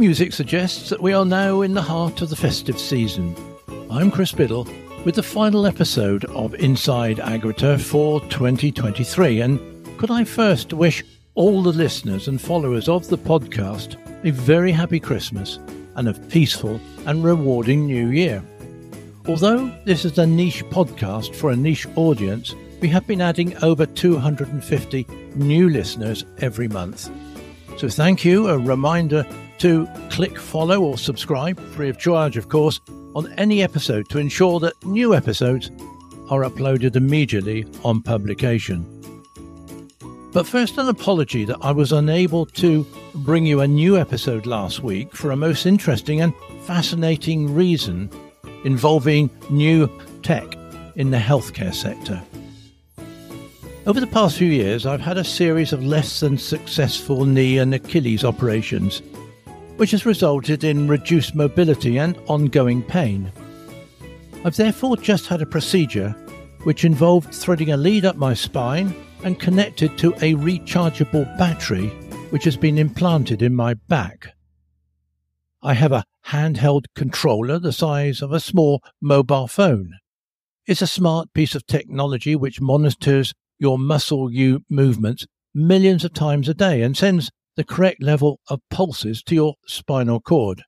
music suggests that we are now in the heart of the festive season. I'm Chris Biddle with the final episode of Inside AgriTurf for 2023. And could I first wish all the listeners and followers of the podcast a very happy Christmas and a peaceful and rewarding new year. Although this is a niche podcast for a niche audience, we have been adding over 250 new listeners every month. So thank you. A reminder to click follow or subscribe, free of charge, of course, on any episode to ensure that new episodes are uploaded immediately on publication. But first, an apology that I was unable to bring you a new episode last week for a most interesting and fascinating reason involving new tech in the healthcare sector. Over the past few years, I've had a series of less than successful knee and Achilles operations, which has resulted in reduced mobility and ongoing pain. I've therefore just had a procedure which involved threading a lead up my spine and connected to a rechargeable battery which has been implanted in my back. I have a handheld controller the size of a small mobile phone. It's a smart piece of technology which monitors your muscle you movements millions of times a day and sends the correct level of pulses to your spinal cord.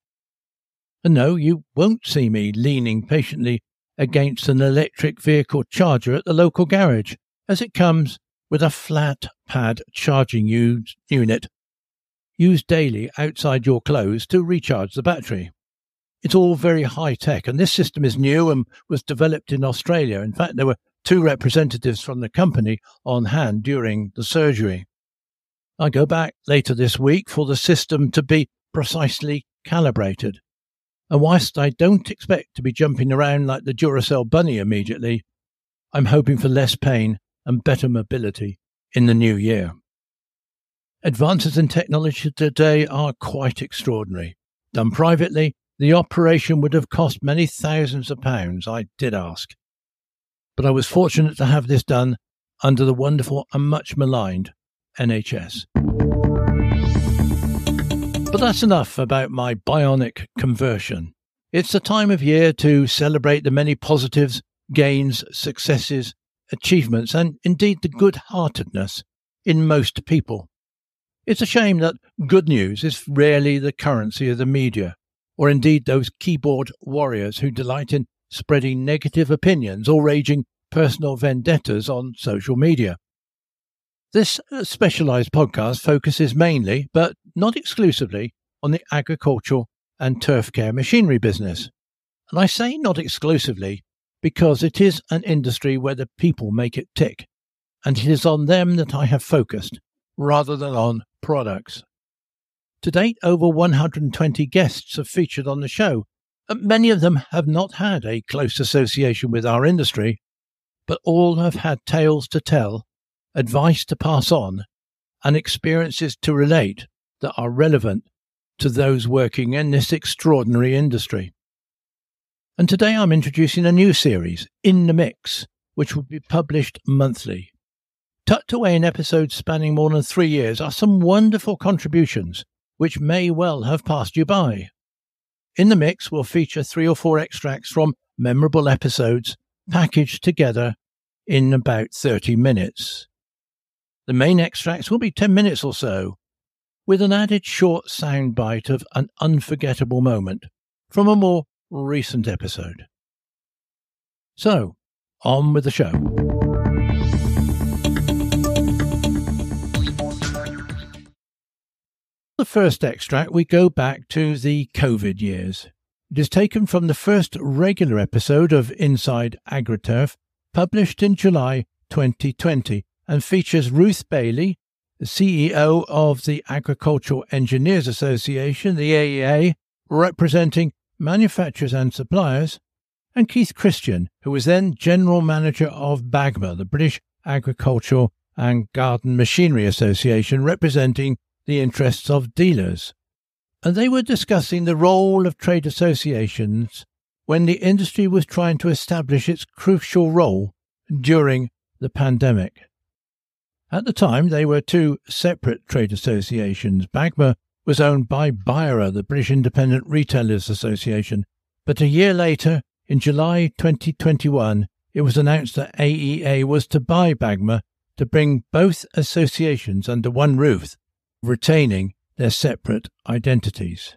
And no, you won't see me leaning patiently against an electric vehicle charger at the local garage, as it comes with a flat pad charging unit used daily outside your clothes to recharge the battery. It's all very high tech, and this system is new and was developed in Australia. In fact, there were two representatives from the company on hand during the surgery. I go back later this week for the system to be precisely calibrated. And whilst I don't expect to be jumping around like the Duracell bunny immediately, I'm hoping for less pain and better mobility in the new year. Advances in technology today are quite extraordinary. Done privately, the operation would have cost many thousands of pounds, I did ask but I was fortunate to have this done under the wonderful and much maligned NHS. But that's enough about my bionic conversion. It's the time of year to celebrate the many positives, gains, successes, achievements, and indeed the good heartedness in most people. It's a shame that good news is rarely the currency of the media, or indeed those keyboard warriors who delight in spreading negative opinions or raging personal vendettas on social media. This uh, specialized podcast focuses mainly, but not exclusively, on the agricultural and turf care machinery business. And I say not exclusively because it is an industry where the people make it tick, and it is on them that I have focused rather than on products. To date, over 120 guests have featured on the show, and Many of them have not had a close association with our industry, but all have had tales to tell, advice to pass on, and experiences to relate that are relevant to those working in this extraordinary industry. And today I'm introducing a new series, In the Mix, which will be published monthly. Tucked away in episodes spanning more than three years are some wonderful contributions which may well have passed you by. In the mix, we'll feature three or four extracts from memorable episodes packaged together in about 30 minutes. The main extracts will be 10 minutes or so, with an added short soundbite of an unforgettable moment from a more recent episode. So, on with the show. the first extract, we go back to the COVID years. It is taken from the first regular episode of Inside AgriTurf, published in July 2020, and features Ruth Bailey, the CEO of the Agricultural Engineers Association, the AEA, representing manufacturers and suppliers, and Keith Christian, who was then General Manager of BAGMA, the British Agricultural and Garden Machinery Association, representing the interests of dealers. And they were discussing the role of trade associations when the industry was trying to establish its crucial role during the pandemic. At the time, they were two separate trade associations. BAGMA was owned by BIRA, the British Independent Retailers Association. But a year later, in July 2021, it was announced that AEA was to buy Bagma to bring both associations under one roof, retaining their separate identities.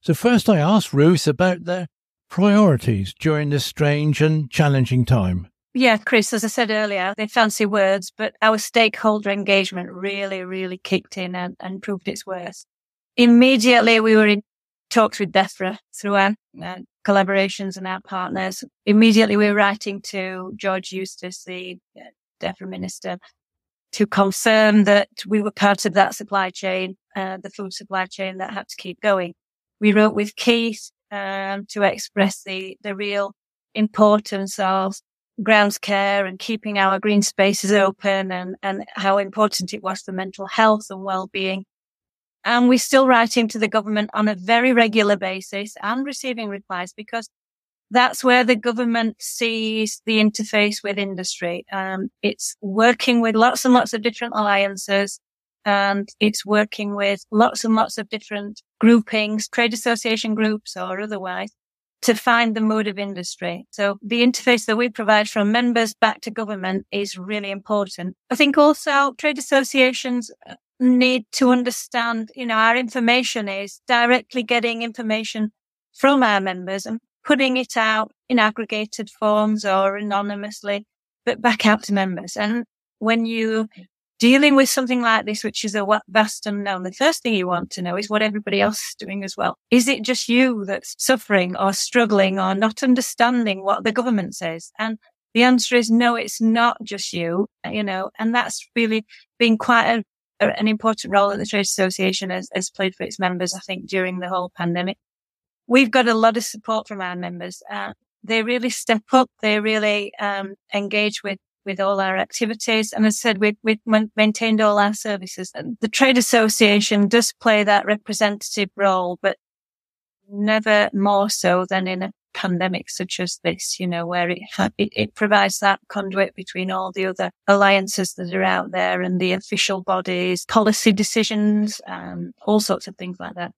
So, first I asked Ruth about their priorities during this strange and challenging time. Yeah, Chris, as I said earlier, they fancy words, but our stakeholder engagement really, really kicked in and, and proved its worth. Immediately, we were in talks with DEFRA through our uh, collaborations and our partners. Immediately, we were writing to George Eustice, the uh, DEFRA minister, to confirm that we were part of that supply chain, uh, the food supply chain that had to keep going. We wrote with Keith um, to express the, the real importance of grounds care and keeping our green spaces open and, and how important it was for mental health and well-being. And we're still writing to the government on a very regular basis and receiving replies because that's where the government sees the interface with industry. Um, it's working with lots and lots of different alliances and it's working with lots and lots of different groupings, trade association groups or otherwise to find the mode of industry. So the interface that we provide from members back to government is really important. I think also trade associations uh, need to understand, you know, our information is directly getting information from our members and putting it out in aggregated forms or anonymously, but back out to members. And when you dealing with something like this, which is a vast unknown, the first thing you want to know is what everybody else is doing as well. Is it just you that's suffering or struggling or not understanding what the government says? And the answer is no, it's not just you, you know, and that's really been quite a, an important role that the Trade Association has, has played for its members, I think, during the whole pandemic. We've got a lot of support from our members. Uh, they really step up. They really um, engage with with all our activities. And as I said, we, we maintained all our services. And the trade association does play that representative role, but never more so than in a pandemic such as this, you know, where it, it, it provides that conduit between all the other alliances that are out there and the official bodies, policy decisions, um, all sorts of things like that.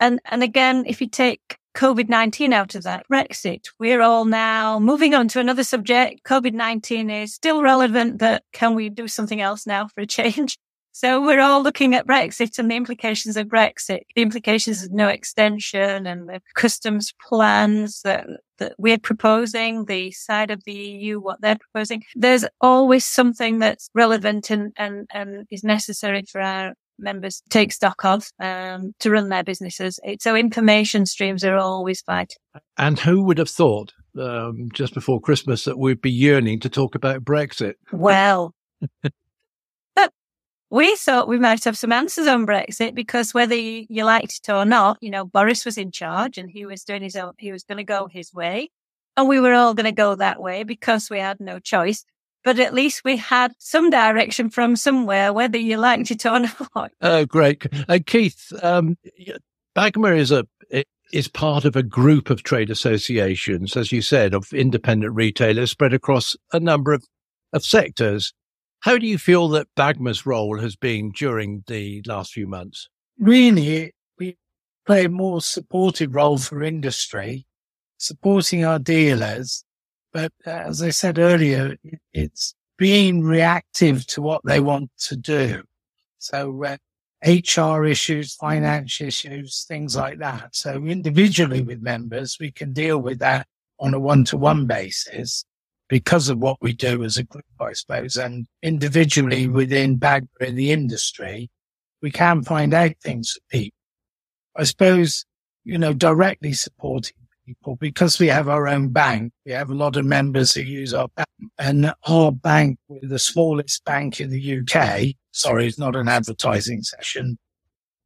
And, and again, if you take COVID 19 out of that. Brexit. We're all now moving on to another subject. COVID 19 is still relevant, but can we do something else now for a change? So we're all looking at Brexit and the implications of Brexit, the implications of no extension and the customs plans that, that we're proposing, the side of the EU, what they're proposing. There's always something that's relevant and, and, and is necessary for our members take stock of um, to run their businesses. So information streams are always vital. And who would have thought um, just before Christmas that we'd be yearning to talk about Brexit? Well, but we thought we might have some answers on Brexit because whether you, you liked it or not, you know, Boris was in charge and he was doing his own, he was going to go his way. And we were all going to go that way because we had no choice but at least we had some direction from somewhere, whether you liked it or not. Oh, great. Uh, Keith, um, Bagma is a is part of a group of trade associations, as you said, of independent retailers spread across a number of, of sectors. How do you feel that Bagma's role has been during the last few months? Really, we play a more supportive role for industry, supporting our dealers but uh, as I said earlier, it's being reactive to what they want to do. So uh, HR issues, finance issues, things like that. So individually with members, we can deal with that on a one to one basis because of what we do as a group, I suppose. And individually within Bagma in the industry, we can find out things for people. I suppose, you know, directly supporting people because we have our own bank. We have a lot of members who use our bank and our bank, we're the smallest bank in the UK. Sorry, it's not an advertising session.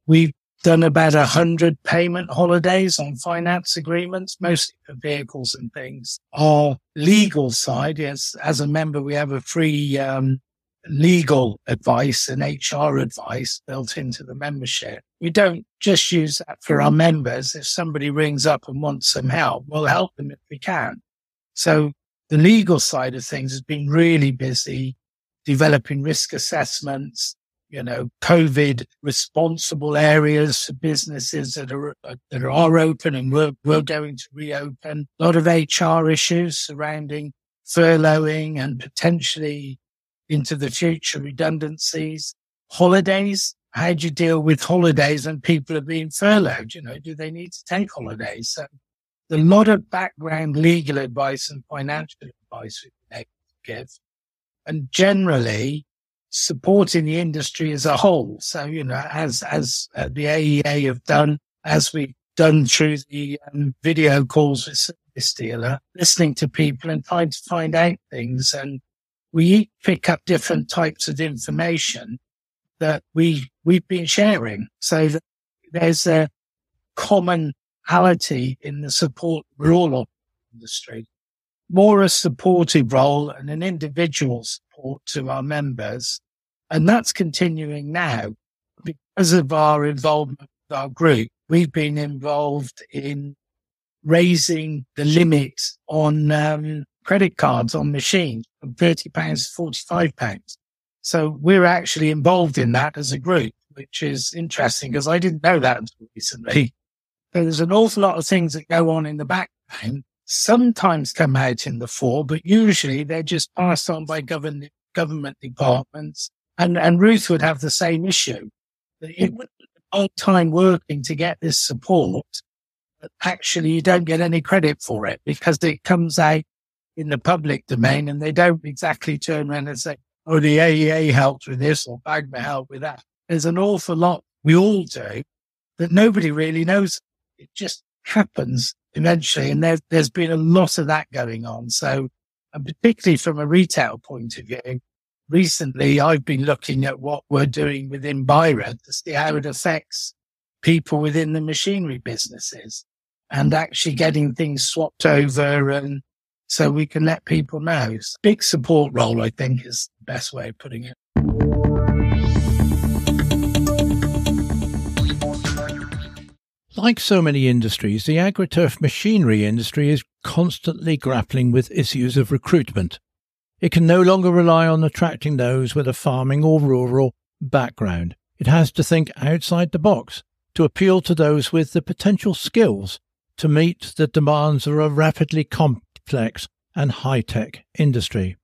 We've done about a hundred payment holidays on finance agreements, mostly for vehicles and things. Our legal side yes, as a member, we have a free, um, legal advice and HR advice built into the membership. We don't just use that for our mm-hmm. members. If somebody rings up and wants some help, we'll help them if we can. So the legal side of things has been really busy developing risk assessments, you know, COVID responsible areas for businesses that are, uh, that are open and we're, we're going to reopen. A lot of HR issues surrounding furloughing and potentially into the future redundancies, holidays. How do you deal with holidays and people are being furloughed? You know, do they need to take holidays? So a lot of background legal advice and financial advice we give. And generally, supporting the industry as a whole. So, you know, as, as uh, the AEA have done, as we've done through the um, video calls with Service Dealer, listening to people and trying to find out things. And we pick up different types of information that we, we've been sharing. So that there's a commonality in the support we're all on the industry. More a supportive role and an individual support to our members. And that's continuing now because of our involvement with our group. We've been involved in raising the limit on um, credit cards on machines from £30 to £45. So we're actually involved in that as a group, which is interesting because I didn't know that until recently. So there's an awful lot of things that go on in the background sometimes come out in the fore, but usually they're just passed on by government government departments. And, and Ruth would have the same issue. It would all time working to get this support, but actually you don't get any credit for it because it comes out in the public domain and they don't exactly turn around and say, oh, the AEA helped with this or BAGMA mm. helped with that. There's an awful lot we all do that nobody really knows. It just happens eventually. And there, there's been a lot of that going on. So, and particularly from a retail point of view, recently I've been looking at what we're doing within BIRA to see how it affects people within the machinery businesses and actually getting things swapped over and so we can let people know. Big support role, I think is the best way of putting it. Like so many industries, the agri-turf machinery industry is constantly grappling with issues of recruitment. It can no longer rely on attracting those with a farming or rural background. It has to think outside the box to appeal to those with the potential skills to meet the demands of a rapidly and high-tech industry.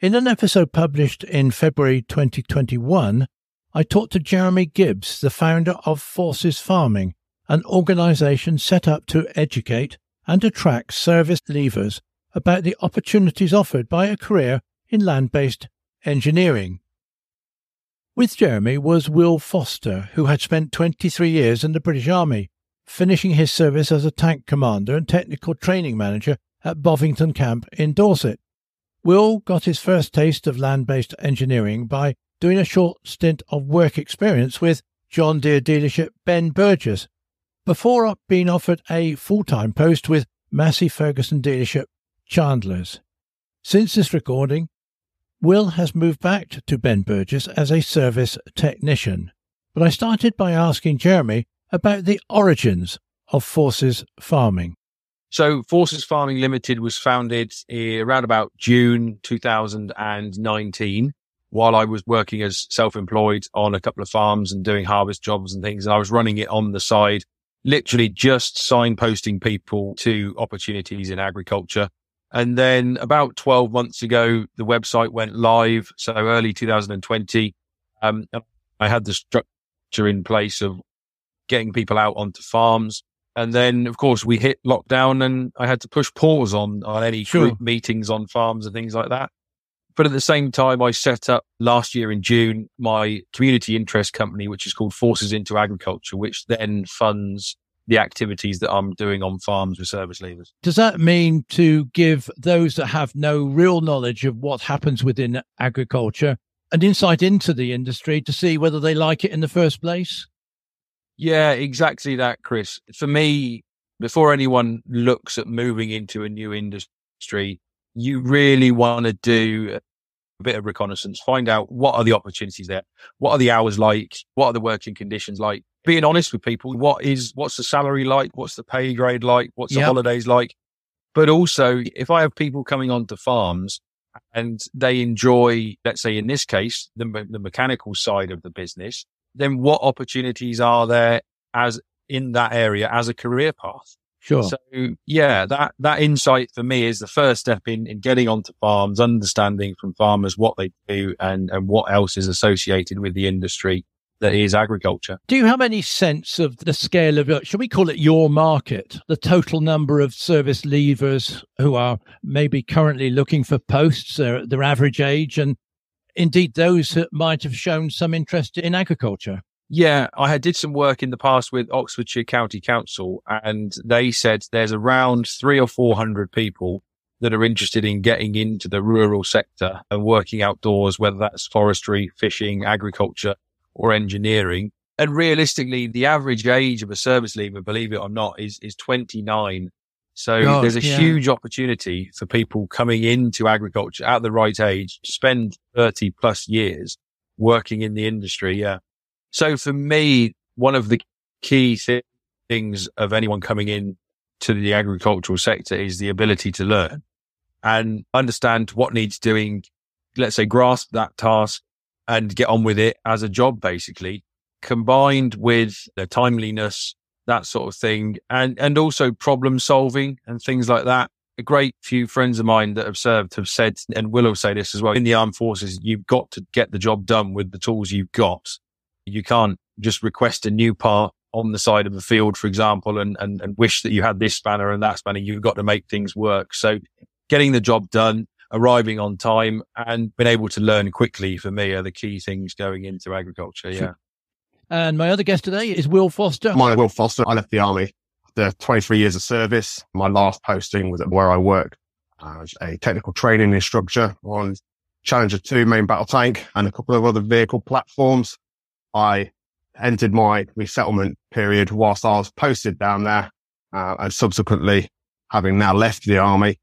In an episode published in February 2021, I talked to Jeremy Gibbs, the founder of Forces Farming, an organisation set up to educate and attract service leavers about the opportunities offered by a career in land based engineering. With Jeremy was Will Foster, who had spent 23 years in the British Army, finishing his service as a tank commander and technical training manager at Bovington Camp in Dorset. Will got his first taste of land based engineering by doing a short stint of work experience with John Deere dealership Ben Burgess before being offered a full time post with Massey Ferguson dealership Chandler's. Since this recording, Will has moved back to Ben Burgess as a service technician. But I started by asking Jeremy about the origins of Forces Farming. So, Forces Farming Limited was founded around about June 2019 while I was working as self employed on a couple of farms and doing harvest jobs and things. And I was running it on the side literally just signposting people to opportunities in agriculture. And then about 12 months ago, the website went live. So early 2020, um, I had the structure in place of getting people out onto farms. And then, of course, we hit lockdown and I had to push pause on, on any sure. group meetings on farms and things like that. But at the same time, I set up last year in June my community interest company, which is called Forces into Agriculture, which then funds the activities that I'm doing on farms with service leavers. Does that mean to give those that have no real knowledge of what happens within agriculture an insight into the industry to see whether they like it in the first place? Yeah, exactly that, Chris. For me, before anyone looks at moving into a new industry, you really want to do a bit of reconnaissance, find out what are the opportunities there, what are the hours like, what are the working conditions like, being honest with people, what is what's the salary like, what's the pay grade like, what's the yep. holidays like. But also, if I have people coming onto farms and they enjoy, let's say in this case, the, the mechanical side of the business, then what opportunities are there as in that area as a career path? Sure. So yeah, that, that insight for me is the first step in, in getting onto farms, understanding from farmers what they do and, and what else is associated with the industry that is agriculture. Do you have any sense of the scale of, shall we call it your market, the total number of service leavers who are maybe currently looking for posts, their, their average age, and indeed those that might have shown some interest in agriculture? Yeah, I had did some work in the past with Oxfordshire County Council, and they said there's around three or four hundred people that are interested in getting into the rural sector and working outdoors, whether that's forestry, fishing, agriculture, or engineering. And realistically, the average age of a service leaver, believe it or not, is is 29. So God, there's a yeah. huge opportunity for people coming into agriculture at the right age to spend 30 plus years working in the industry. Yeah. So for me, one of the key thi- things of anyone coming in to the agricultural sector is the ability to learn and understand what needs doing. Let's say grasp that task and get on with it as a job, basically combined with the timeliness, that sort of thing. And, and also problem solving and things like that. A great few friends of mine that have served have said, and will all say this as well in the armed forces, you've got to get the job done with the tools you've got. You can't just request a new part on the side of the field, for example, and, and, and wish that you had this spanner and that spanner. You've got to make things work. So getting the job done, arriving on time and being able to learn quickly for me are the key things going into agriculture. Yeah. And my other guest today is Will Foster. My Will Foster. I left the army after 23 years of service. My last posting was at where I worked as a technical training instructor on Challenger 2 main battle tank and a couple of other vehicle platforms. I entered my resettlement period whilst I was posted down there uh, and subsequently having now left the army.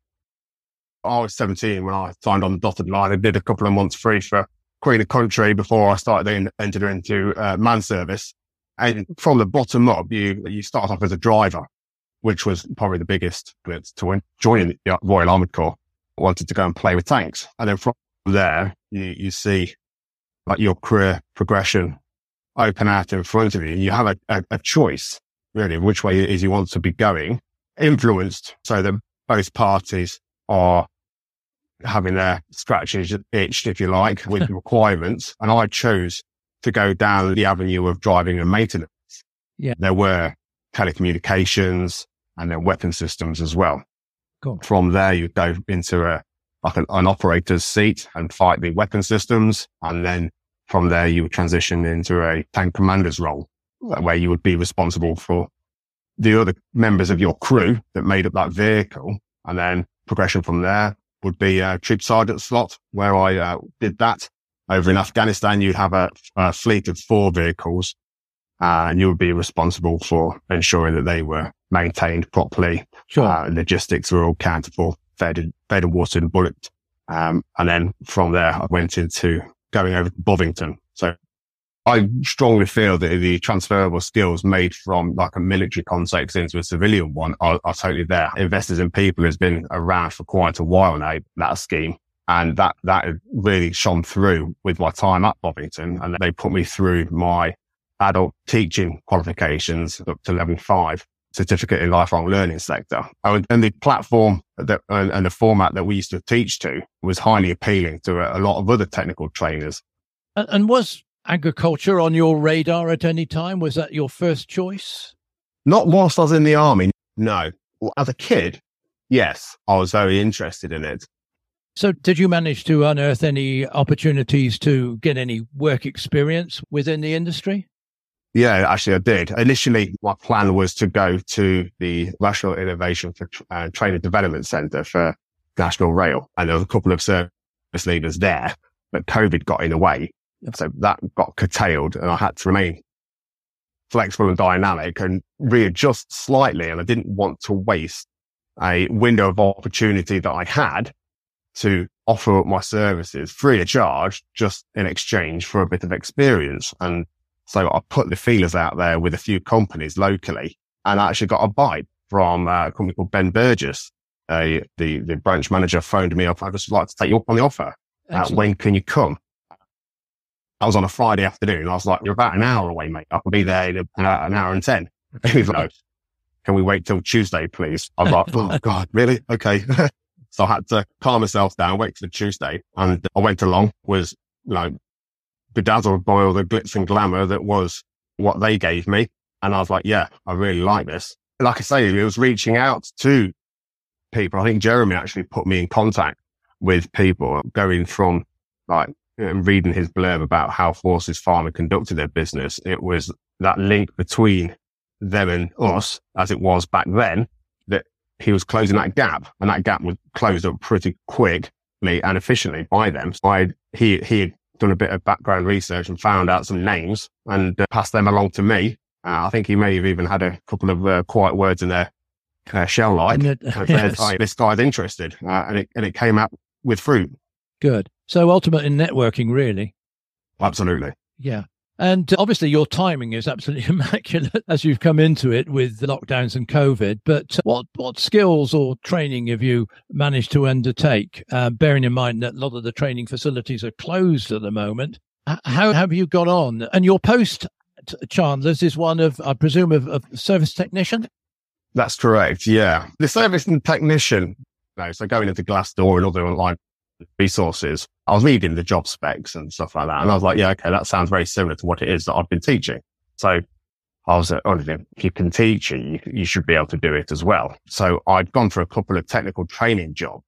I was 17 when I signed on the dotted line. I did a couple of months free for Queen of Country before I started in, entered into uh, man service. And from the bottom up, you you start off as a driver, which was probably the biggest bit to join the Royal Armoured Corps. I wanted to go and play with tanks, and then from there, you you see like your career progression open out in front of you. You have a, a, a choice really which way is you want to be going, influenced so that both parties are having their scratches itched, if you like, with requirements. And I chose to go down the avenue of driving and maintenance. Yeah. There were telecommunications and then weapon systems as well. Cool. From there, you go into a, like an, an operator's seat and fight the weapon systems. And then from there, you would transition into a tank commander's role where you would be responsible for the other members of your crew that made up that vehicle. And then progression from there would be a troop sergeant slot where I uh, did that. Over in Afghanistan, you have a, a fleet of four vehicles uh, and you would be responsible for ensuring that they were maintained properly. Sure. Uh, logistics were all counted for, fed and, fed and watered and bullet. Um, and then from there, I went into going over to Bovington. So I strongly feel that the transferable skills made from like a military context into a civilian one are, are totally there. Investors in People has been around for quite a while now, that scheme. And that, that really shone through with my time at Bovington. And they put me through my adult teaching qualifications up to level five certificate in lifelong learning sector. Oh, and, and the platform that, and, the format that we used to teach to was highly appealing to a, lot of other technical trainers. And was agriculture on your radar at any time? Was that your first choice? Not whilst I was in the army. No. As a kid, yes, I was very interested in it. So, did you manage to unearth any opportunities to get any work experience within the industry? Yeah, actually, I did. Initially, my plan was to go to the National Innovation for uh, Training Development Centre for National Rail. And there was a couple of service leaders there, but COVID got in the way. So that got curtailed and I had to remain flexible and dynamic and readjust slightly. And I didn't want to waste a window of opportunity that I had to offer up my services free of charge, just in exchange for a bit of experience. And so I put the feelers out there with a few companies locally and I actually got a bite from a company called Ben Burgess. uh, the, the branch manager phoned me up. I'd just like to take you up on the offer. Uh, when can you come? I was on a Friday afternoon. I was like, you're about an hour away, mate. I can be there in about an hour and 10. He was like, can we wait till Tuesday, please? I was like, oh God, really? Okay. so I had to calm myself down, wait for Tuesday. And I went along, was like bedazzled by all the glitz and glamour that was what they gave me. And I was like, yeah, I really like this. Like I say, it was reaching out to people. I think Jeremy actually put me in contact with people going from like reading his blurb about how Forces Farming conducted their business. It was that link between them and us as it was back then that he was closing that gap and that gap was closed up pretty quickly and efficiently by them. So I, he, he had done a bit of background research and found out some names and uh, passed them along to me. Uh, I think he may have even had a couple of uh, quiet words in there, uh, shell like, and, yes. this guy's interested. Uh, and it, and it came out with fruit. Good. So ultimate in networking, really. Absolutely. Yeah. And obviously, your timing is absolutely immaculate as you've come into it with the lockdowns and COVID. But what what skills or training have you managed to undertake? Uh, bearing in mind that a lot of the training facilities are closed at the moment. How have you got on? And your post, Chandler's, is one of, I presume, of, of service technician. That's correct. Yeah, the service technician. No, so going into Glassdoor and other online resources, I was reading the job specs and stuff like that. And I was like, yeah, okay, that sounds very similar to what it is that I've been teaching. So I was, like, oh, if you can teach it, you, you should be able to do it as well. So I'd gone for a couple of technical training jobs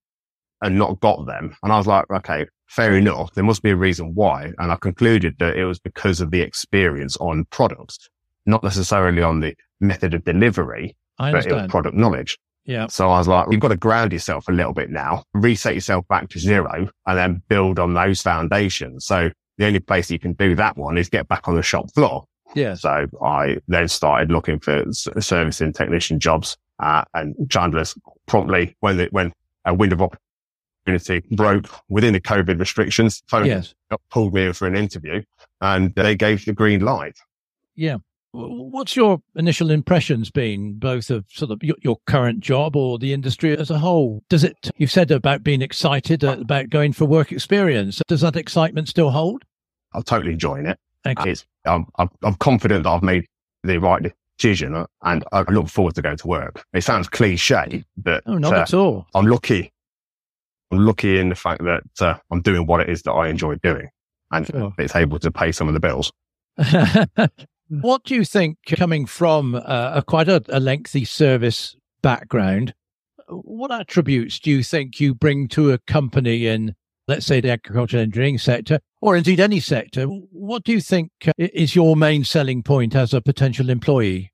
and not got them. And I was like, okay, fair enough. There must be a reason why. And I concluded that it was because of the experience on products, not necessarily on the method of delivery, but it was product knowledge. Yeah. So I was like, you've got to ground yourself a little bit now, reset yourself back to zero and then build on those foundations. So the only place you can do that one is get back on the shop floor. Yeah. So I then started looking for servicing technician jobs, uh, and Chandler's promptly when the, when a wind of opportunity broke within the COVID restrictions, phone yes. pulled me in for an interview and they gave the green light. Yeah. What's your initial impressions been, both of sort of your, your, current job or the industry as a whole? Does it, you've said about being excited uh, about going for work experience. Does that excitement still hold? I'm totally enjoying it. It's, I'm, I'm, I'm confident that I've made the right decision and I look forward to going to work. It sounds cliche, but oh, not uh, at all. I'm lucky. I'm lucky in the fact that uh, I'm doing what it is that I enjoy doing and sure. it's able to pay some of the bills. What do you think, coming from uh, a quite a, a lengthy service background, what attributes do you think you bring to a company in, let's say, the agricultural engineering sector, or indeed any sector? What do you think uh, is your main selling point as a potential employee?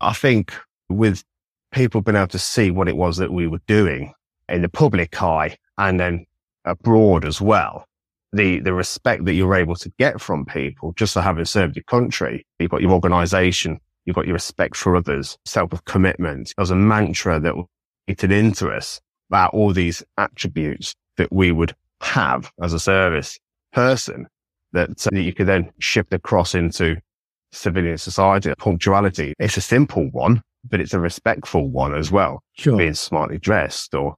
I think with people being able to see what it was that we were doing in the public eye and then abroad as well, the, the respect that you're able to get from people just for having served your country. You've got your organization. You've got your respect for others, self commitment. There was a mantra that eaten into us about all these attributes that we would have as a service person that, uh, that you could then shift across into civilian society. Punctuality. It's a simple one, but it's a respectful one as well. Sure. Being smartly dressed or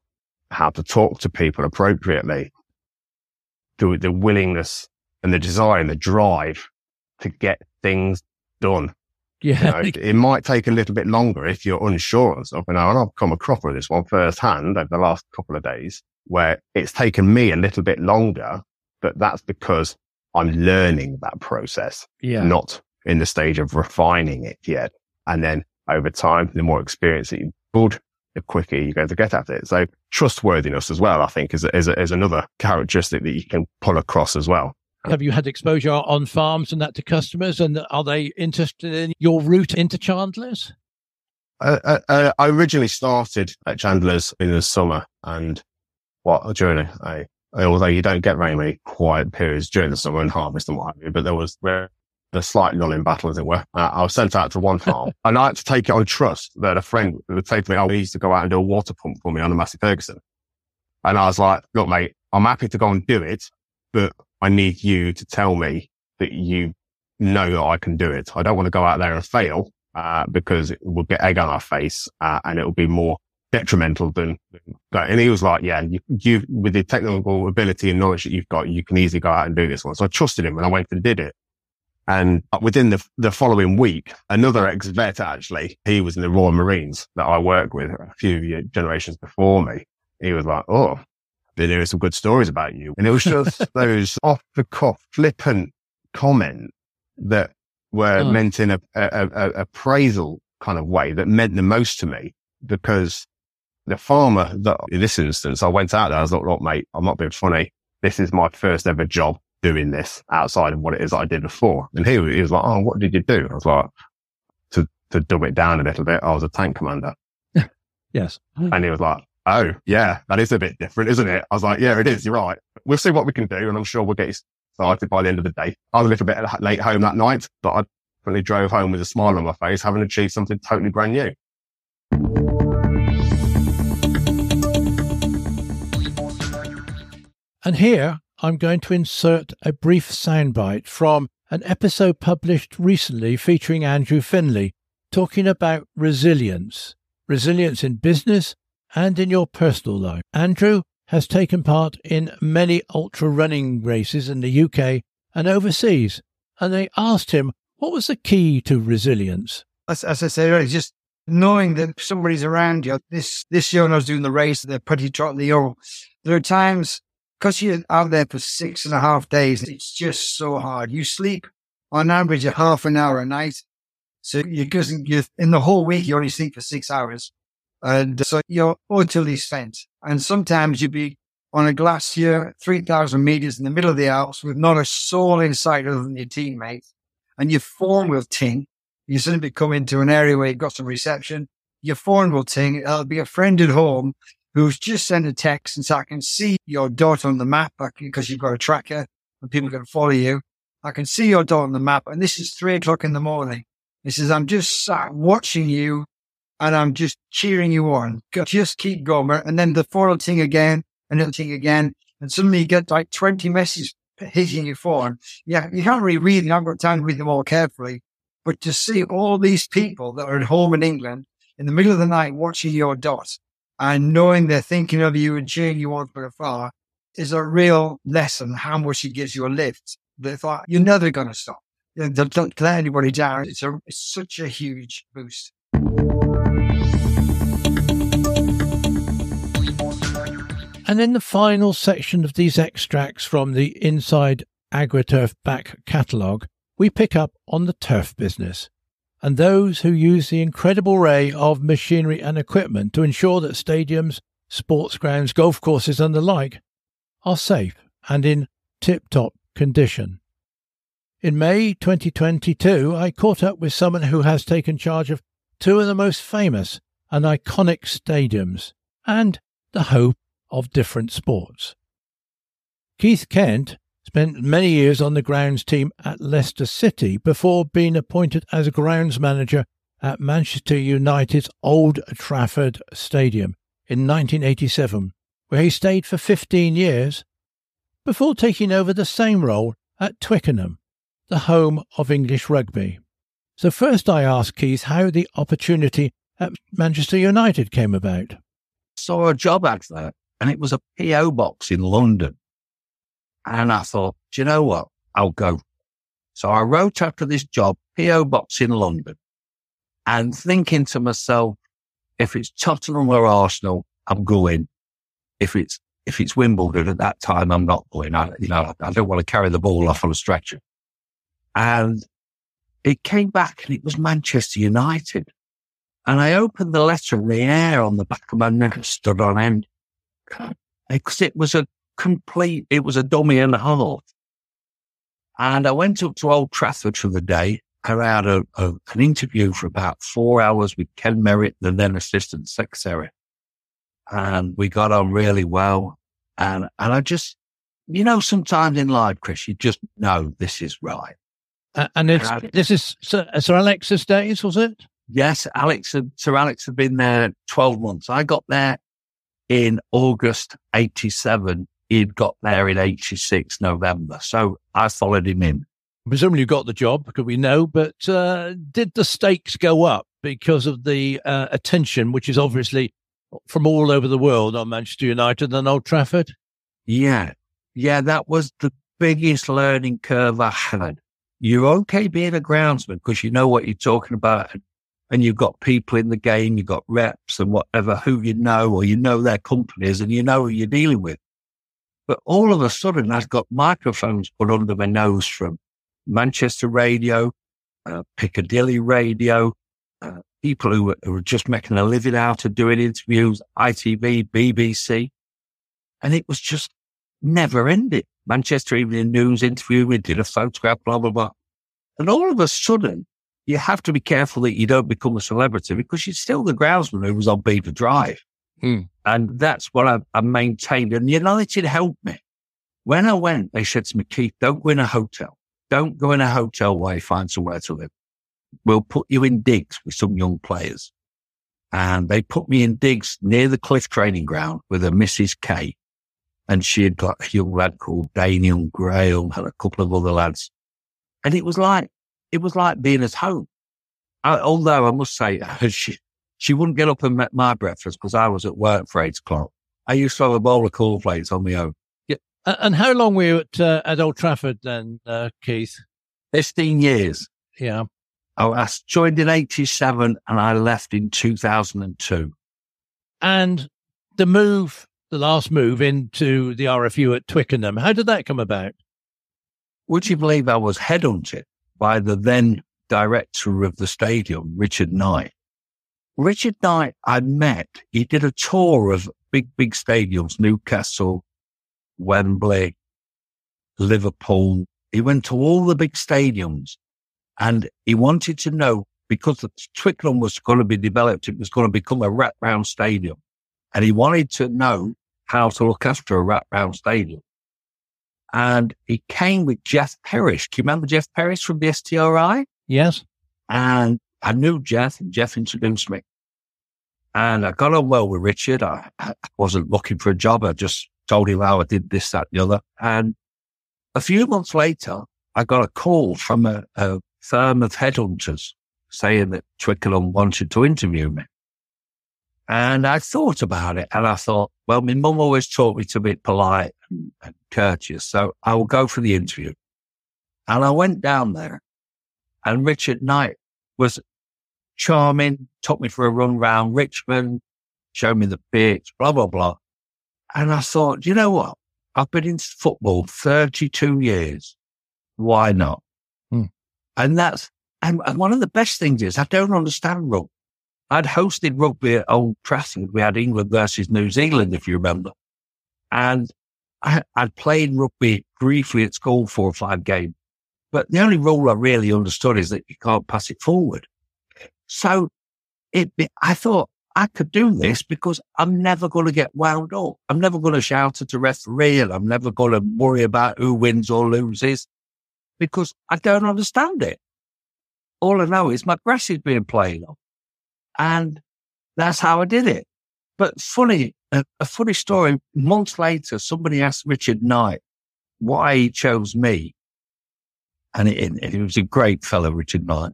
how to talk to people appropriately the, the willingness and the desire and the drive to get things done. Yeah. You know, it might take a little bit longer if you're unsure of something. And I've come across with this one firsthand over the last couple of days where it's taken me a little bit longer, but that's because I'm learning that process, yeah. not in the stage of refining it yet. And then over time, the more experience that you build, the quicker you're going to get at it. So trustworthiness as well, I think is, is, is another characteristic that you can pull across as well. Have you had exposure on farms and that to customers? And are they interested in your route into Chandler's? Uh, uh, uh, I originally started at Chandler's in the summer and what during a, although you don't get very many quiet periods during the summer and harvest and what have you, but there was the slight nulling battle, as it were. Uh, I was sent out to one farm and I had to take it on trust that a friend would say to me, Oh, he used to go out and do a water pump for me on a Massey Ferguson. And I was like, look, mate, I'm happy to go and do it, but I need you to tell me that you know that I can do it. I don't want to go out there and fail, uh, because it will get egg on our face, uh, and it will be more detrimental than, that. And he was like, yeah, you, you, with the technical ability and knowledge that you've got, you can easily go out and do this one. So I trusted him and I went and did it. And within the, the following week, another ex-vet actually, he was in the Royal Marines that I worked with a few generations before me. He was like, Oh, been hearing some good stories about you. And it was just those off the cuff, flippant comments that were oh. meant in a, a, a, appraisal kind of way that meant the most to me because the farmer that in this instance, I went out there, I was like, look, mate, I'm not being funny. This is my first ever job doing this outside of what it is I did before. And he, he was like, Oh, what did you do? I was like, to, to dumb it down a little bit, I was a tank commander. yes. And he was like, Oh, yeah, that is a bit different, isn't it? I was like, Yeah, it is. You're right. We'll see what we can do. And I'm sure we'll get started by the end of the day. I was a little bit late home that night, but I definitely drove home with a smile on my face, having achieved something totally brand new. And here I'm going to insert a brief soundbite from an episode published recently featuring Andrew Findley talking about resilience, resilience in business and in your personal life. Andrew has taken part in many ultra running races in the UK and overseas, and they asked him what was the key to resilience. As, as I said earlier, just knowing that somebody's around you. This this year when I was doing the race, the Petite Trotte the there are times because you're out there for six and a half days, it's just so hard. You sleep on average a half an hour a night. So you because you in the whole week you only sleep for six hours. And so you're utterly spent. And sometimes you'd be on a glacier, 3,000 meters in the middle of the Alps with not a soul in sight other than your teammates. And your phone will ting. You suddenly come into an area where you've got some reception. Your phone will ting. It'll be a friend at home who's just sent a text and said, I can see your dot on the map because you've got a tracker and people can follow you. I can see your dot on the map. And this is three o'clock in the morning. He says, I'm just sat watching you and I'm just cheering you on. Just keep going. And then the phone thing again and it'll ting again. And suddenly you get like 20 messages hitting your phone. Yeah, you can't really read them. I've got time to read them all carefully. But to see all these people that are at home in England in the middle of the night watching your dot and knowing they're thinking of you and cheering you on from afar is a real lesson how much it gives you a lift. They thought you're never going to stop. You know, don't, let anybody down. It's, a, it's such a huge boost. And in the final section of these extracts from the Inside AgriTurf back catalogue, we pick up on the turf business and those who use the incredible array of machinery and equipment to ensure that stadiums, sports grounds, golf courses, and the like are safe and in tip top condition. In May 2022, I caught up with someone who has taken charge of two of the most famous and iconic stadiums and the hope of different sports. Keith Kent spent many years on the grounds team at Leicester City before being appointed as grounds manager at Manchester United's Old Trafford Stadium in 1987, where he stayed for 15 years before taking over the same role at Twickenham, the home of English rugby. So first I asked Keith how the opportunity at Manchester United came about. Saw a job advert and it was a PO box in London. And I thought, do you know what? I'll go. So I wrote after this job, PO box in London and thinking to myself, if it's Tottenham or Arsenal, I'm going. If it's, if it's Wimbledon at that time, I'm not going. I, you know, I don't want to carry the ball off on a stretcher. And it came back and it was Manchester United. And I opened the letter and the air on the back of my neck stood on end because it was a complete, it was a dummy and a half. And I went up to Old Trafford for the day. I had a, a, an interview for about four hours with Ken Merrett, the then assistant secretary. And we got on really well. And, and I just, you know, sometimes in life, Chris, you just know this is right. Uh, and it's, and I, this is Sir, Sir Alex's days, was it? Yes, Alex had, Sir Alex had been there 12 months. I got there in August 87 he'd got there in 86 November. So I followed him in. Presumably you got the job because we know, but uh, did the stakes go up because of the uh, attention, which is obviously from all over the world on Manchester United and Old Trafford? Yeah. Yeah, that was the biggest learning curve I had. You're okay being a groundsman because you know what you're talking about and you've got people in the game, you've got reps and whatever who you know, or you know their companies and you know who you're dealing with. But all of a sudden, I've got microphones put under my nose from Manchester radio, uh, Piccadilly radio, uh, people who were, who were just making a living out of doing interviews, ITV, BBC. And it was just never ending. Manchester Evening News interview, we did a photograph, blah, blah, blah. And all of a sudden, you have to be careful that you don't become a celebrity because you're still the groundsman who was on Beaver Drive. Hmm. And that's what I, I maintained. And United helped me. When I went, they said to me, Keith, don't go in a hotel. Don't go in a hotel while you find somewhere to live. We'll put you in digs with some young players. And they put me in digs near the Cliff training ground with a Mrs. K. And she had got a young lad called Daniel Graham and a couple of other lads. And it was like, it was like being at home. I, although I must say, she, she wouldn't get up and make my breakfast because I was at work for eight o'clock. I used to have a bowl of cornflakes on my own. Yeah. And how long were you at, uh, at Old Trafford then, uh, Keith? 15 years. Yeah. I, I joined in 87 and I left in 2002. And the move, the last move into the RFU at Twickenham, how did that come about? Would you believe I was headhunted by the then director of the stadium, Richard Knight? Richard Knight, I met, he did a tour of big, big stadiums, Newcastle, Wembley, Liverpool. He went to all the big stadiums and he wanted to know because the Twickenham was going to be developed, it was going to become a wraparound stadium. And he wanted to know how to look after a wraparound stadium. And he came with Jeff Parrish. Do you remember Jeff Parrish from the STRI? Yes. And I knew Jeff and Jeff introduced me. And I got on well with Richard. I, I wasn't looking for a job. I just told him how I did this, that, and the other. And a few months later, I got a call from a, a firm of headhunters saying that Twickenham wanted to interview me. And I thought about it and I thought, well, my mum always taught me to be polite and, and courteous. So I will go for the interview. And I went down there and Richard Knight was charming, took me for a run round Richmond, showed me the pitch, blah, blah, blah. And I thought, you know what? I've been in football 32 years. Why not? Hmm. And that's, and, and one of the best things is I don't understand rugby. I'd hosted rugby at Old Trafford. We had England versus New Zealand, if you remember. And I, I'd played rugby briefly at school, four or five games. But the only rule I really understood is that you can't pass it forward. So it, I thought I could do this because I'm never going to get wound up. I'm never going to shout at a referee and I'm never going to mm. worry about who wins or loses because I don't understand it. All I know is my grass is being played on. And that's how I did it. But funny, a, a funny story. Months later, somebody asked Richard Knight why he chose me. And it, it was a great fellow, Richard Knight.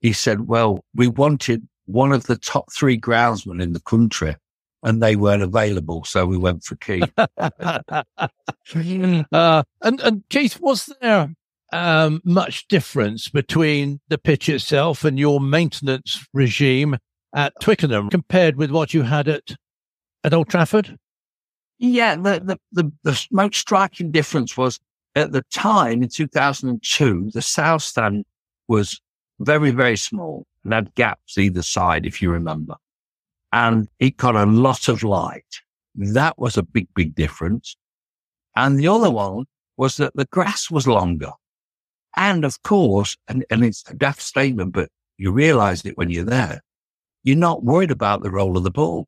He said, well, we wanted one of the top three groundsmen in the country and they weren't available. So we went for Keith. uh, and, and Keith, was there um, much difference between the pitch itself and your maintenance regime at Twickenham compared with what you had at at Old Trafford? Yeah, the, the, the, the most striking difference was at the time in 2002, the South Stand was very, very small and had gaps either side, if you remember. And it got a lot of light. That was a big, big difference. And the other one was that the grass was longer. And of course, and, and it's a daft statement, but you realize it when you're there. You're not worried about the roll of the ball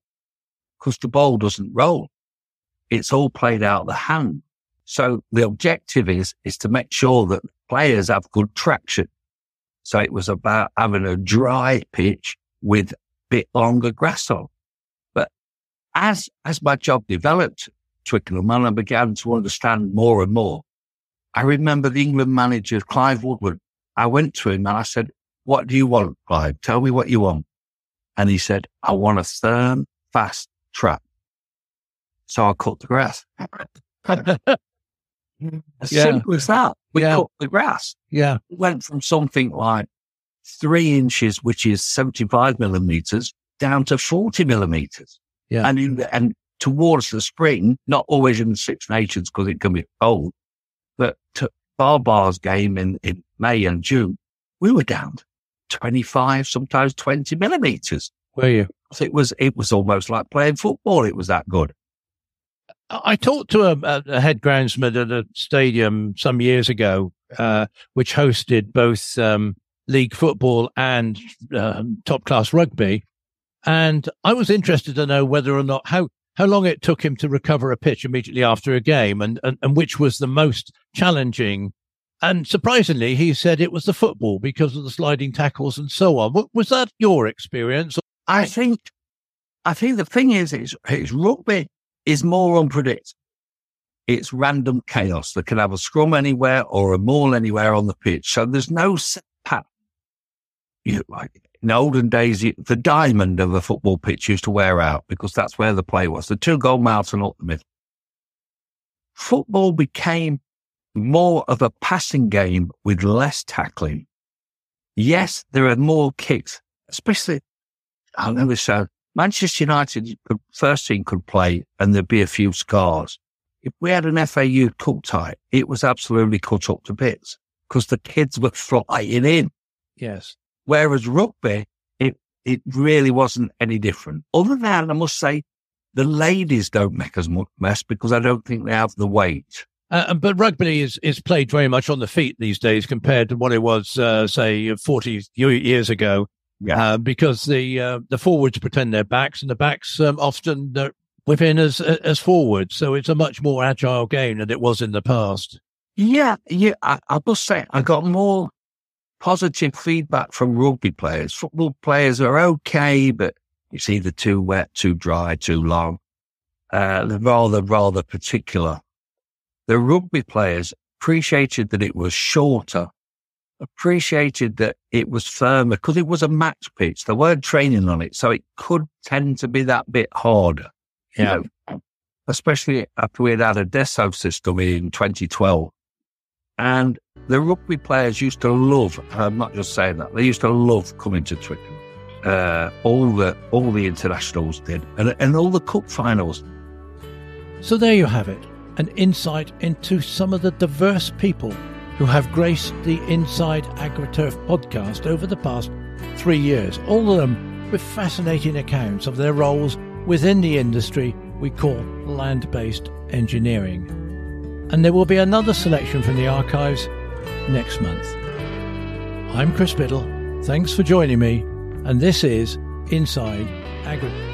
because the ball doesn't roll. It's all played out the hand. So the objective is, is to make sure that players have good traction. So it was about having a dry pitch with a bit longer grass on. But as, as my job developed, Twickenham, and I began to understand more and more, I remember the England manager, Clive Woodward. I went to him and I said, what do you want, Clive? Tell me what you want. And he said, I want a firm, fast track. So I cut the grass. Mm-hmm. as Yeah. simple as that. We Yeah. cut the grass. Yeah. It went from something like three inches, which is 75 millimeters, down to 40 millimeters. Yeah. And, in and towards the spring, not always in the Six Nations because it can be cold, but to Baa-Baas' game in, in May and June, we were down 25, sometimes 20 millimeters. Were you? It was, it was almost like playing football. It was that good. I talked to a, a head groundsman at a stadium some years ago, uh, which hosted both um, league football and um, top class rugby, and I was interested to know whether or not how how long it took him to recover a pitch immediately after a game, and and, and which was the most challenging. And surprisingly, he said it was the football because of the sliding tackles and so on. Was that your experience? I think, I think the thing is, is, is rugby is more unpredictable. It's random chaos. that can have a scrum anywhere or a maul anywhere on the pitch. So there's no set pattern. You, like in olden days, the diamond of a football pitch used to wear out because that's where the play was. The two goal mountain up the middle. Football became more of a passing game with less tackling. Yes, there are more kicks, especially I'll never say Manchester United could, first team could play and there'd be a few scars. If we had an FA Youth cup tie, it was absolutely cut up to bits because the kids were flying in. Yes. Whereas rugby, it, it really wasn't any different. Other than that, I must say the ladies don't make as much mess because I don't think they have the weight. Uh, but rugby is, is played very much on the feet these days compared to what it was, uh, say, 40 years ago. Yeah. Uh, because the uh, the forwards pretend they're backs, and the backs um, often uh, within as as forwards. So it's a much more agile game than it was in the past. Yeah, yeah. I, I must say, I got more positive feedback from rugby players. Football players are okay, but it's either too wet, too dry, too long. Uh, they're rather, rather particular. The rugby players appreciated that it was shorter, appreciated that it was firmer because it was a match pitch. There weren't training on it, so it could tend to be that bit harder. you Yeah. know, especially after we had had a Desso system in 2012. And the rugby players used to love, I'm not just saying that, they used to love coming to Twickenham. Uh, all the all the internationals did, and, and all the cup finals. So there you have it, an insight into some of the diverse people who have graced the Inside AgriTurf podcast over the past three years. All of them with fascinating accounts of their roles within the industry we call land-based engineering. And there will be another selection from the archives next month. I'm Chris Biddle. Thanks for joining me, and this is Inside Agri.